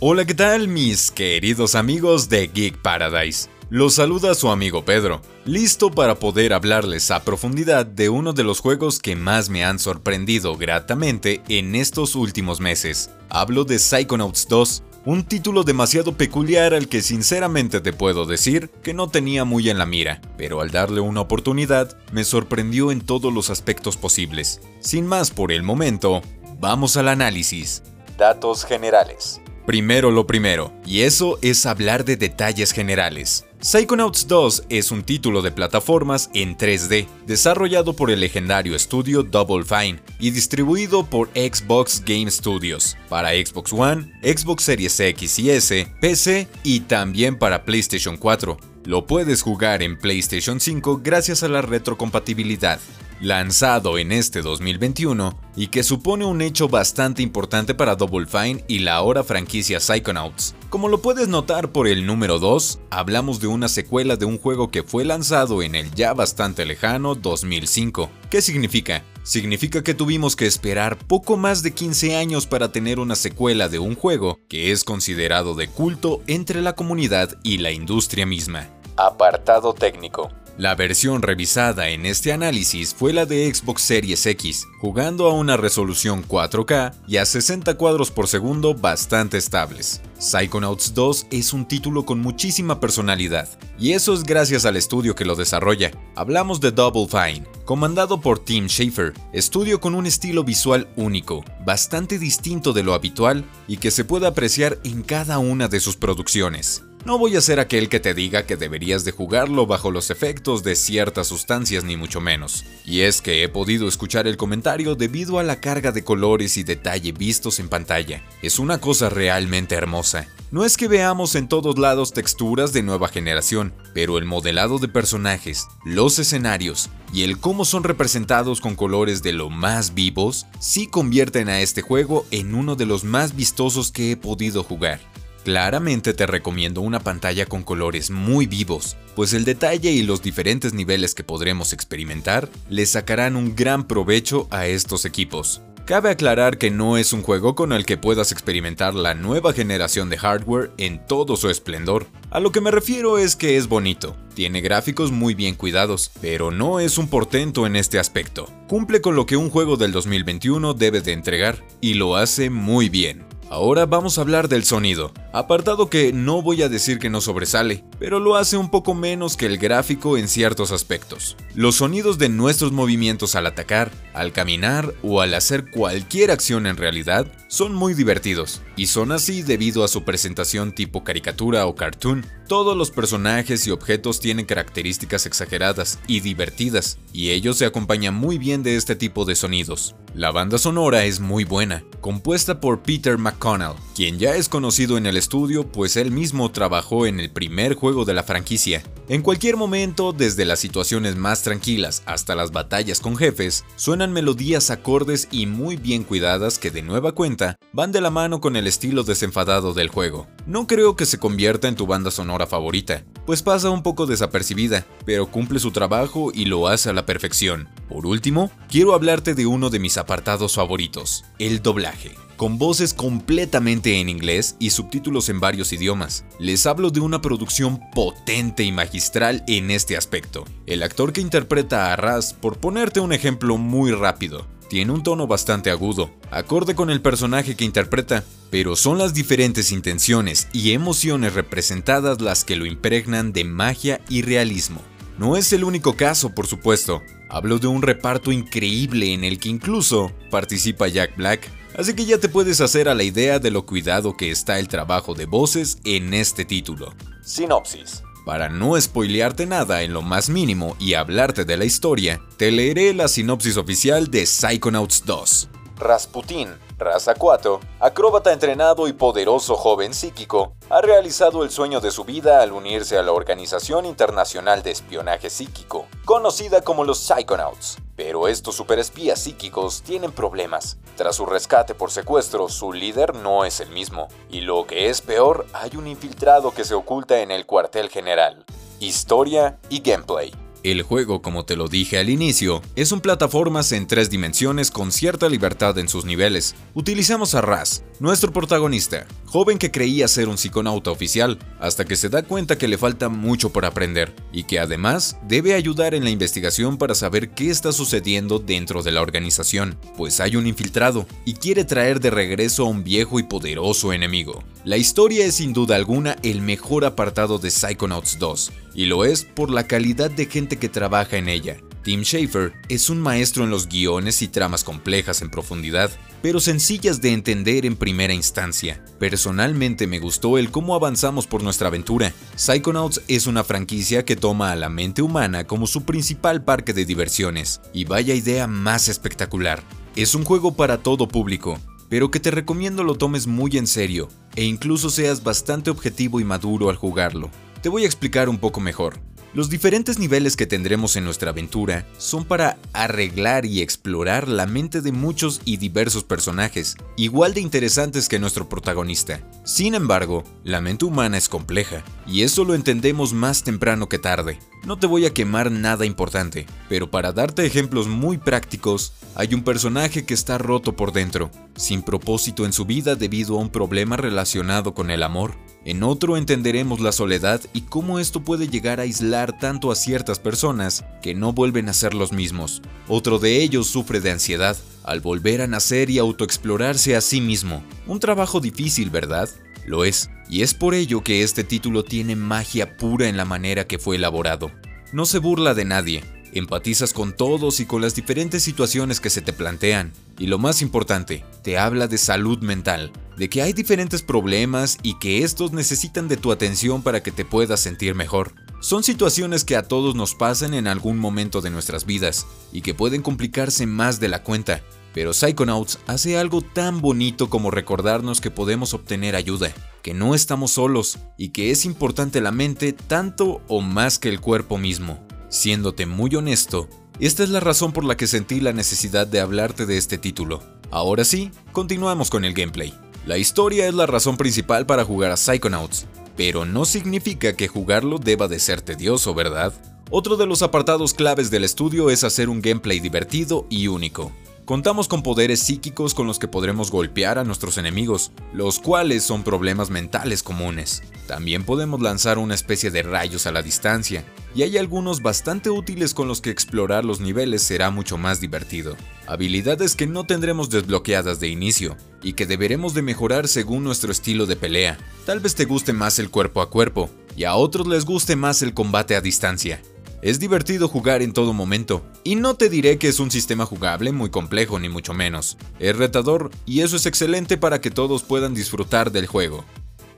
Hola, ¿qué tal mis queridos amigos de Geek Paradise? Los saluda su amigo Pedro, listo para poder hablarles a profundidad de uno de los juegos que más me han sorprendido gratamente en estos últimos meses. Hablo de Psychonauts 2, un título demasiado peculiar al que sinceramente te puedo decir que no tenía muy en la mira, pero al darle una oportunidad me sorprendió en todos los aspectos posibles. Sin más por el momento, vamos al análisis. Datos generales. Primero lo primero, y eso es hablar de detalles generales. Psychonauts 2 es un título de plataformas en 3D, desarrollado por el legendario estudio Double Fine y distribuido por Xbox Game Studios, para Xbox One, Xbox Series X y S, PC y también para PlayStation 4. Lo puedes jugar en PlayStation 5 gracias a la retrocompatibilidad lanzado en este 2021 y que supone un hecho bastante importante para Double Fine y la ahora franquicia Psychonauts. Como lo puedes notar por el número 2, hablamos de una secuela de un juego que fue lanzado en el ya bastante lejano 2005. ¿Qué significa? Significa que tuvimos que esperar poco más de 15 años para tener una secuela de un juego que es considerado de culto entre la comunidad y la industria misma. Apartado técnico. La versión revisada en este análisis fue la de Xbox Series X, jugando a una resolución 4K y a 60 cuadros por segundo bastante estables. Psychonauts 2 es un título con muchísima personalidad, y eso es gracias al estudio que lo desarrolla. Hablamos de Double Fine, comandado por Tim Schafer, estudio con un estilo visual único, bastante distinto de lo habitual y que se puede apreciar en cada una de sus producciones. No voy a ser aquel que te diga que deberías de jugarlo bajo los efectos de ciertas sustancias ni mucho menos. Y es que he podido escuchar el comentario debido a la carga de colores y detalle vistos en pantalla. Es una cosa realmente hermosa. No es que veamos en todos lados texturas de nueva generación, pero el modelado de personajes, los escenarios y el cómo son representados con colores de lo más vivos, sí convierten a este juego en uno de los más vistosos que he podido jugar. Claramente te recomiendo una pantalla con colores muy vivos, pues el detalle y los diferentes niveles que podremos experimentar le sacarán un gran provecho a estos equipos. Cabe aclarar que no es un juego con el que puedas experimentar la nueva generación de hardware en todo su esplendor. A lo que me refiero es que es bonito, tiene gráficos muy bien cuidados, pero no es un portento en este aspecto. Cumple con lo que un juego del 2021 debe de entregar, y lo hace muy bien. Ahora vamos a hablar del sonido, apartado que no voy a decir que no sobresale, pero lo hace un poco menos que el gráfico en ciertos aspectos. Los sonidos de nuestros movimientos al atacar, al caminar o al hacer cualquier acción en realidad son muy divertidos, y son así debido a su presentación tipo caricatura o cartoon. Todos los personajes y objetos tienen características exageradas y divertidas, y ellos se acompañan muy bien de este tipo de sonidos. La banda sonora es muy buena, compuesta por Peter McConnell, quien ya es conocido en el estudio pues él mismo trabajó en el primer juego de la franquicia. En cualquier momento, desde las situaciones más tranquilas hasta las batallas con jefes, suenan melodías acordes y muy bien cuidadas que de nueva cuenta van de la mano con el estilo desenfadado del juego. No creo que se convierta en tu banda sonora favorita, pues pasa un poco desapercibida, pero cumple su trabajo y lo hace a la perfección. Por último, quiero hablarte de uno de mis apartados favoritos, el doblaje con voces completamente en inglés y subtítulos en varios idiomas. Les hablo de una producción potente y magistral en este aspecto. El actor que interpreta a Raz, por ponerte un ejemplo muy rápido, tiene un tono bastante agudo, acorde con el personaje que interpreta, pero son las diferentes intenciones y emociones representadas las que lo impregnan de magia y realismo. No es el único caso, por supuesto. Hablo de un reparto increíble en el que incluso participa Jack Black, así que ya te puedes hacer a la idea de lo cuidado que está el trabajo de voces en este título. Sinopsis. Para no spoilearte nada en lo más mínimo y hablarte de la historia, te leeré la sinopsis oficial de Psychonauts 2. Rasputin, raza 4, acróbata entrenado y poderoso joven psíquico, ha realizado el sueño de su vida al unirse a la Organización Internacional de Espionaje Psíquico, conocida como los Psychonauts. Pero estos superespías psíquicos tienen problemas. Tras su rescate por secuestro, su líder no es el mismo. Y lo que es peor, hay un infiltrado que se oculta en el cuartel general. Historia y gameplay. El juego, como te lo dije al inicio, es un plataformas en tres dimensiones con cierta libertad en sus niveles. Utilizamos a Raz, nuestro protagonista, joven que creía ser un psiconauta oficial, hasta que se da cuenta que le falta mucho por aprender, y que además debe ayudar en la investigación para saber qué está sucediendo dentro de la organización, pues hay un infiltrado, y quiere traer de regreso a un viejo y poderoso enemigo. La historia es sin duda alguna el mejor apartado de Psychonauts 2, y lo es por la calidad de gente que trabaja en ella. Tim Schafer es un maestro en los guiones y tramas complejas en profundidad, pero sencillas de entender en primera instancia. Personalmente me gustó el cómo avanzamos por nuestra aventura. Psychonauts es una franquicia que toma a la mente humana como su principal parque de diversiones, y vaya idea más espectacular. Es un juego para todo público, pero que te recomiendo lo tomes muy en serio e incluso seas bastante objetivo y maduro al jugarlo. Te voy a explicar un poco mejor. Los diferentes niveles que tendremos en nuestra aventura son para arreglar y explorar la mente de muchos y diversos personajes, igual de interesantes que nuestro protagonista. Sin embargo, la mente humana es compleja, y eso lo entendemos más temprano que tarde. No te voy a quemar nada importante, pero para darte ejemplos muy prácticos, hay un personaje que está roto por dentro, sin propósito en su vida debido a un problema relacionado con el amor. En otro entenderemos la soledad y cómo esto puede llegar a aislar tanto a ciertas personas que no vuelven a ser los mismos. Otro de ellos sufre de ansiedad al volver a nacer y autoexplorarse a sí mismo. Un trabajo difícil, ¿verdad? Lo es, y es por ello que este título tiene magia pura en la manera que fue elaborado. No se burla de nadie, empatizas con todos y con las diferentes situaciones que se te plantean, y lo más importante, te habla de salud mental, de que hay diferentes problemas y que estos necesitan de tu atención para que te puedas sentir mejor. Son situaciones que a todos nos pasan en algún momento de nuestras vidas y que pueden complicarse más de la cuenta, pero Psychonauts hace algo tan bonito como recordarnos que podemos obtener ayuda, que no estamos solos y que es importante la mente tanto o más que el cuerpo mismo. Siéndote muy honesto, esta es la razón por la que sentí la necesidad de hablarte de este título. Ahora sí, continuamos con el gameplay. La historia es la razón principal para jugar a Psychonauts, pero no significa que jugarlo deba de ser tedioso, ¿verdad? Otro de los apartados claves del estudio es hacer un gameplay divertido y único. Contamos con poderes psíquicos con los que podremos golpear a nuestros enemigos, los cuales son problemas mentales comunes. También podemos lanzar una especie de rayos a la distancia, y hay algunos bastante útiles con los que explorar los niveles será mucho más divertido. Habilidades que no tendremos desbloqueadas de inicio, y que deberemos de mejorar según nuestro estilo de pelea. Tal vez te guste más el cuerpo a cuerpo, y a otros les guste más el combate a distancia. Es divertido jugar en todo momento, y no te diré que es un sistema jugable muy complejo ni mucho menos. Es retador y eso es excelente para que todos puedan disfrutar del juego.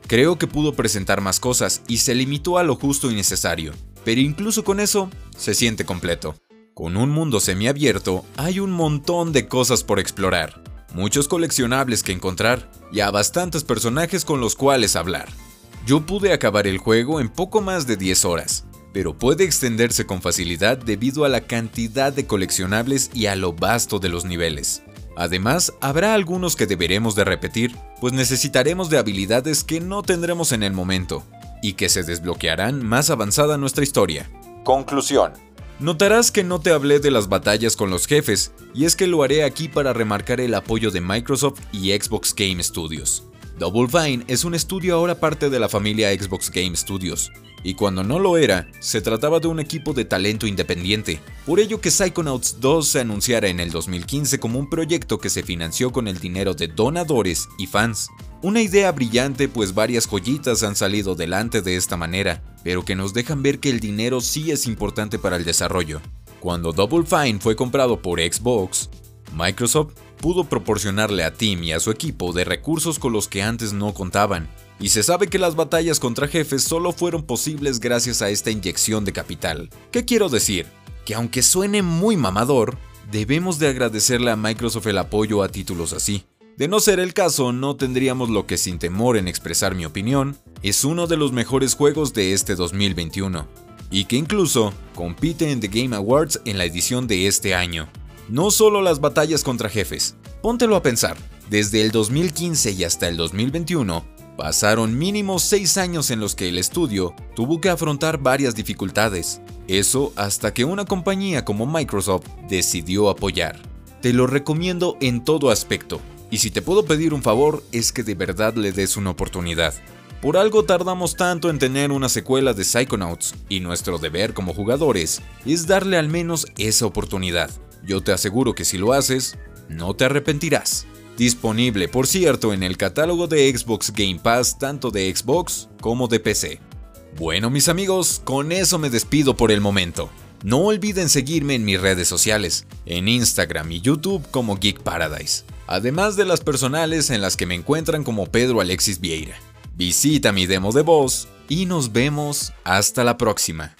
Creo que pudo presentar más cosas y se limitó a lo justo y necesario, pero incluso con eso se siente completo. Con un mundo semiabierto hay un montón de cosas por explorar, muchos coleccionables que encontrar y a bastantes personajes con los cuales hablar. Yo pude acabar el juego en poco más de 10 horas, pero puede extenderse con facilidad debido a la cantidad de coleccionables y a lo vasto de los niveles. Además, habrá algunos que deberemos de repetir, pues necesitaremos de habilidades que no tendremos en el momento, y que se desbloquearán más avanzada nuestra historia. Conclusión. Notarás que no te hablé de las batallas con los jefes, y es que lo haré aquí para remarcar el apoyo de Microsoft y Xbox Game Studios. Double Fine es un estudio ahora parte de la familia Xbox Game Studios, y cuando no lo era, se trataba de un equipo de talento independiente, por ello que Psychonauts 2 se anunciara en el 2015 como un proyecto que se financió con el dinero de donadores y fans. Una idea brillante pues varias joyitas han salido delante de esta manera, pero que nos dejan ver que el dinero sí es importante para el desarrollo. Cuando Double Fine fue comprado por Xbox, Microsoft pudo proporcionarle a Tim y a su equipo de recursos con los que antes no contaban, y se sabe que las batallas contra jefes solo fueron posibles gracias a esta inyección de capital. ¿Qué quiero decir? Que aunque suene muy mamador, debemos de agradecerle a Microsoft el apoyo a títulos así. De no ser el caso, no tendríamos lo que sin temor en expresar mi opinión, es uno de los mejores juegos de este 2021, y que incluso compite en The Game Awards en la edición de este año. No solo las batallas contra jefes, póntelo a pensar, desde el 2015 y hasta el 2021, Pasaron mínimo 6 años en los que el estudio tuvo que afrontar varias dificultades. Eso hasta que una compañía como Microsoft decidió apoyar. Te lo recomiendo en todo aspecto, y si te puedo pedir un favor es que de verdad le des una oportunidad. Por algo tardamos tanto en tener una secuela de Psychonauts, y nuestro deber como jugadores es darle al menos esa oportunidad. Yo te aseguro que si lo haces, no te arrepentirás. Disponible, por cierto, en el catálogo de Xbox Game Pass tanto de Xbox como de PC. Bueno mis amigos, con eso me despido por el momento. No olviden seguirme en mis redes sociales, en Instagram y YouTube como Geek Paradise, además de las personales en las que me encuentran como Pedro Alexis Vieira. Visita mi demo de voz y nos vemos hasta la próxima.